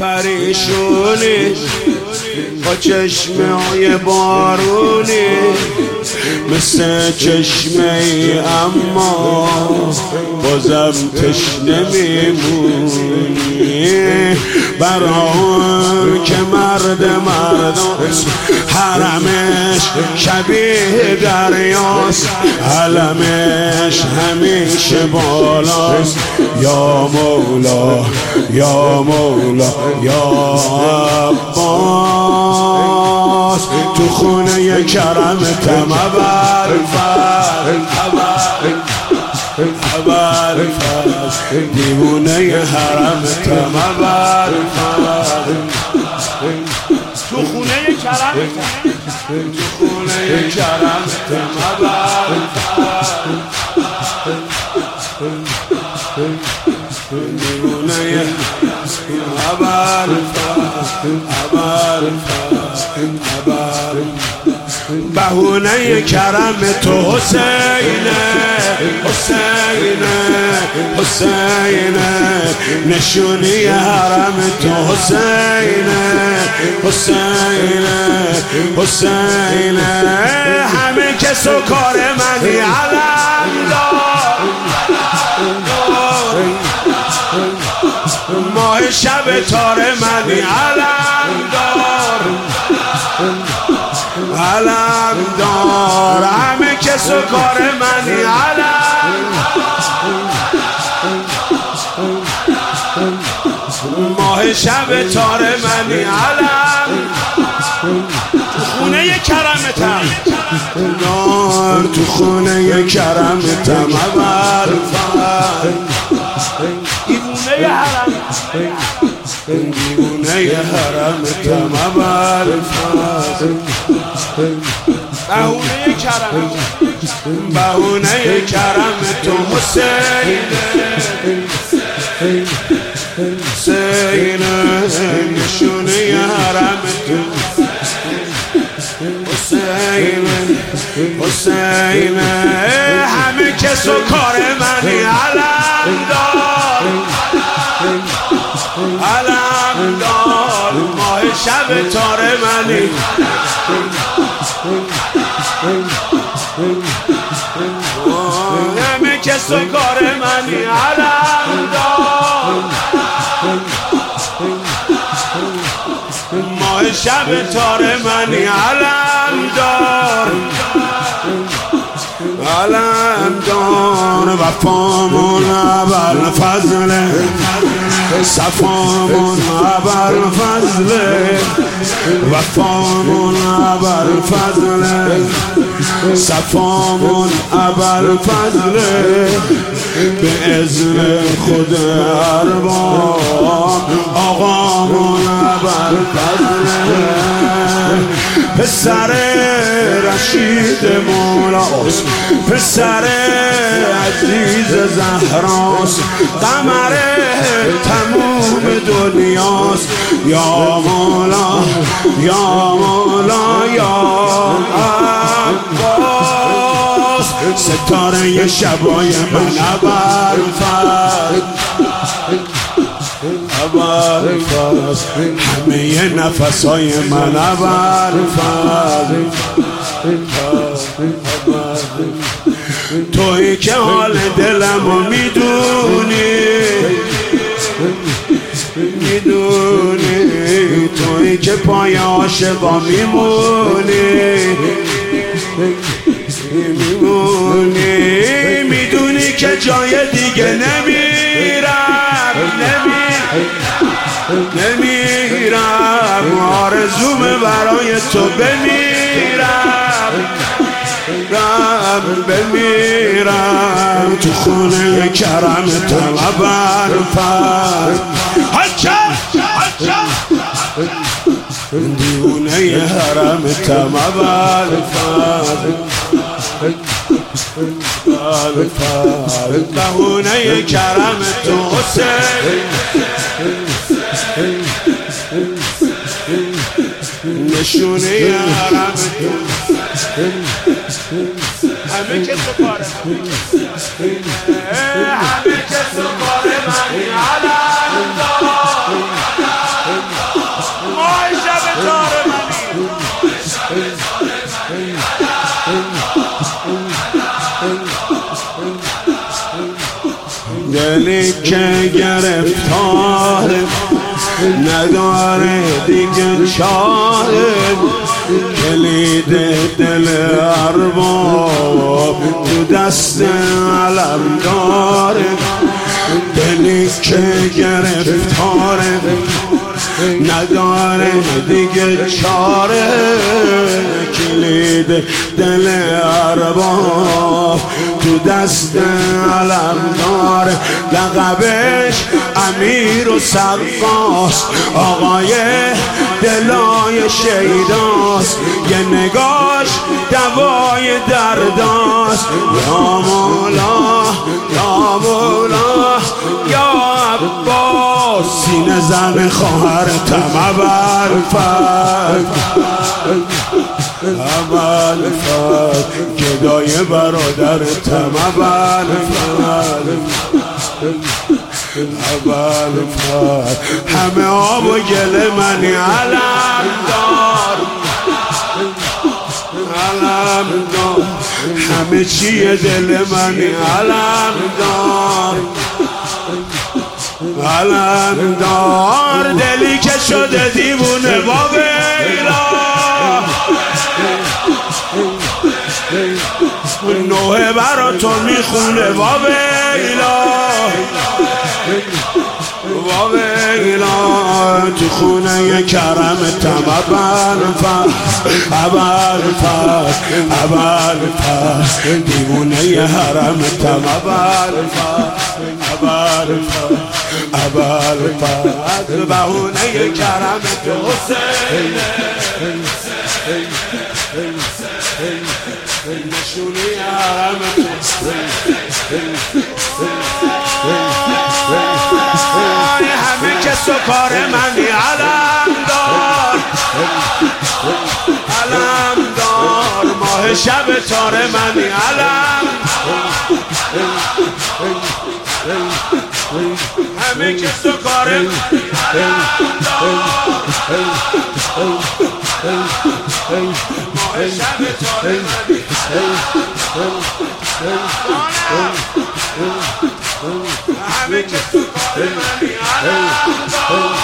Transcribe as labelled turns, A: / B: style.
A: پریشونی با چشمه های بارونی مثل چشمه ای اما بازم تشنه میمونی. برای مردم حرمش شبیه دریاست علمش همیشه بالاست یا مولا یا مولا یا عباس تو خونه کرم تم ابر ابر دیوونه حرم تم ابر
B: تو خونه کرم
A: تو خونه کرم. بهونه کرم تو حسینه حسینه حسینه. نشونی حرم تو حسینه. حسینه حسینه همه کس و کار منی ماه شب تار منی علم دار علم دار همه کس و کار منی علم ماه شب تار منی علم.
B: خونه کرمتم.
A: نار تو خونه کرمتم اول
B: دیوونه حرم.
A: دیوونه حرمتم اول
B: بهونه کرم.
A: بهونه کرم تو حسینه حسینه نشونه حرم تو حسینه حسینه همه کس و کار منی علم دار علم دار ماه شب تار منی همه کس و کار منی علم دار شب تار منی علم دار. علم دار. وفامون اول فضله صفامون اول فضله وفامون اول فضله صفامون اول فضله به ازن خود ارباب آقامون پسر رشید مولاست پسر عزیز زهراست قمر تموم دنیاست. یا مولا یا مولا یا عباس ستاره شبای من ابر همه نفس های من ابرفز توی که حال دلمو می‌دونی. می‌دونی. توی که پای عاشقا میمونی. میمونی. می‌دونی که جای دیگه نمیرم تو بمیرم. رم بمیرم. تو خونه کرم تمبر فر. حجا حجا دیونه حرم تمبر فر. بهونه کرم تو حسین. نشونه حرم
B: همه کس رو پاره همه کس رو پاره من. علم دار ماه شب تار منی
A: دلی که گرفتاره نداره دیگه چاره. کلید دل ارباب تو دست علم داره. دلی که گرفتاره نداره دیگه چاره. کلید دل ارباب تو دست علم داره. لقبش امیر و سقاس آقای دلای شیداست. یه نگاش دوای درداست. یا مولا یا مولا. سینه زن خواهر تمبر فر اول فر گدای برادر تمبر فر اول فر همه آب و گل منی علم دار. علم دار. همه چیه دل منی علم دار. علم دار دلی که شده دیوونه با نوه برا تو می‌خونه با بیلا با بیلا تو خونه کرم تم ابر فر ابر فر ابر فر دیوونه حرم تم ابر فر ابر فر فر بهونه کرم تو حسین نشونی حرم همه کس و کار منی علم دار. علم دار. ماه شب تار منی علم همه کس و کار منی علم دار ماه شب تار منی همه کس و کار منی علم دار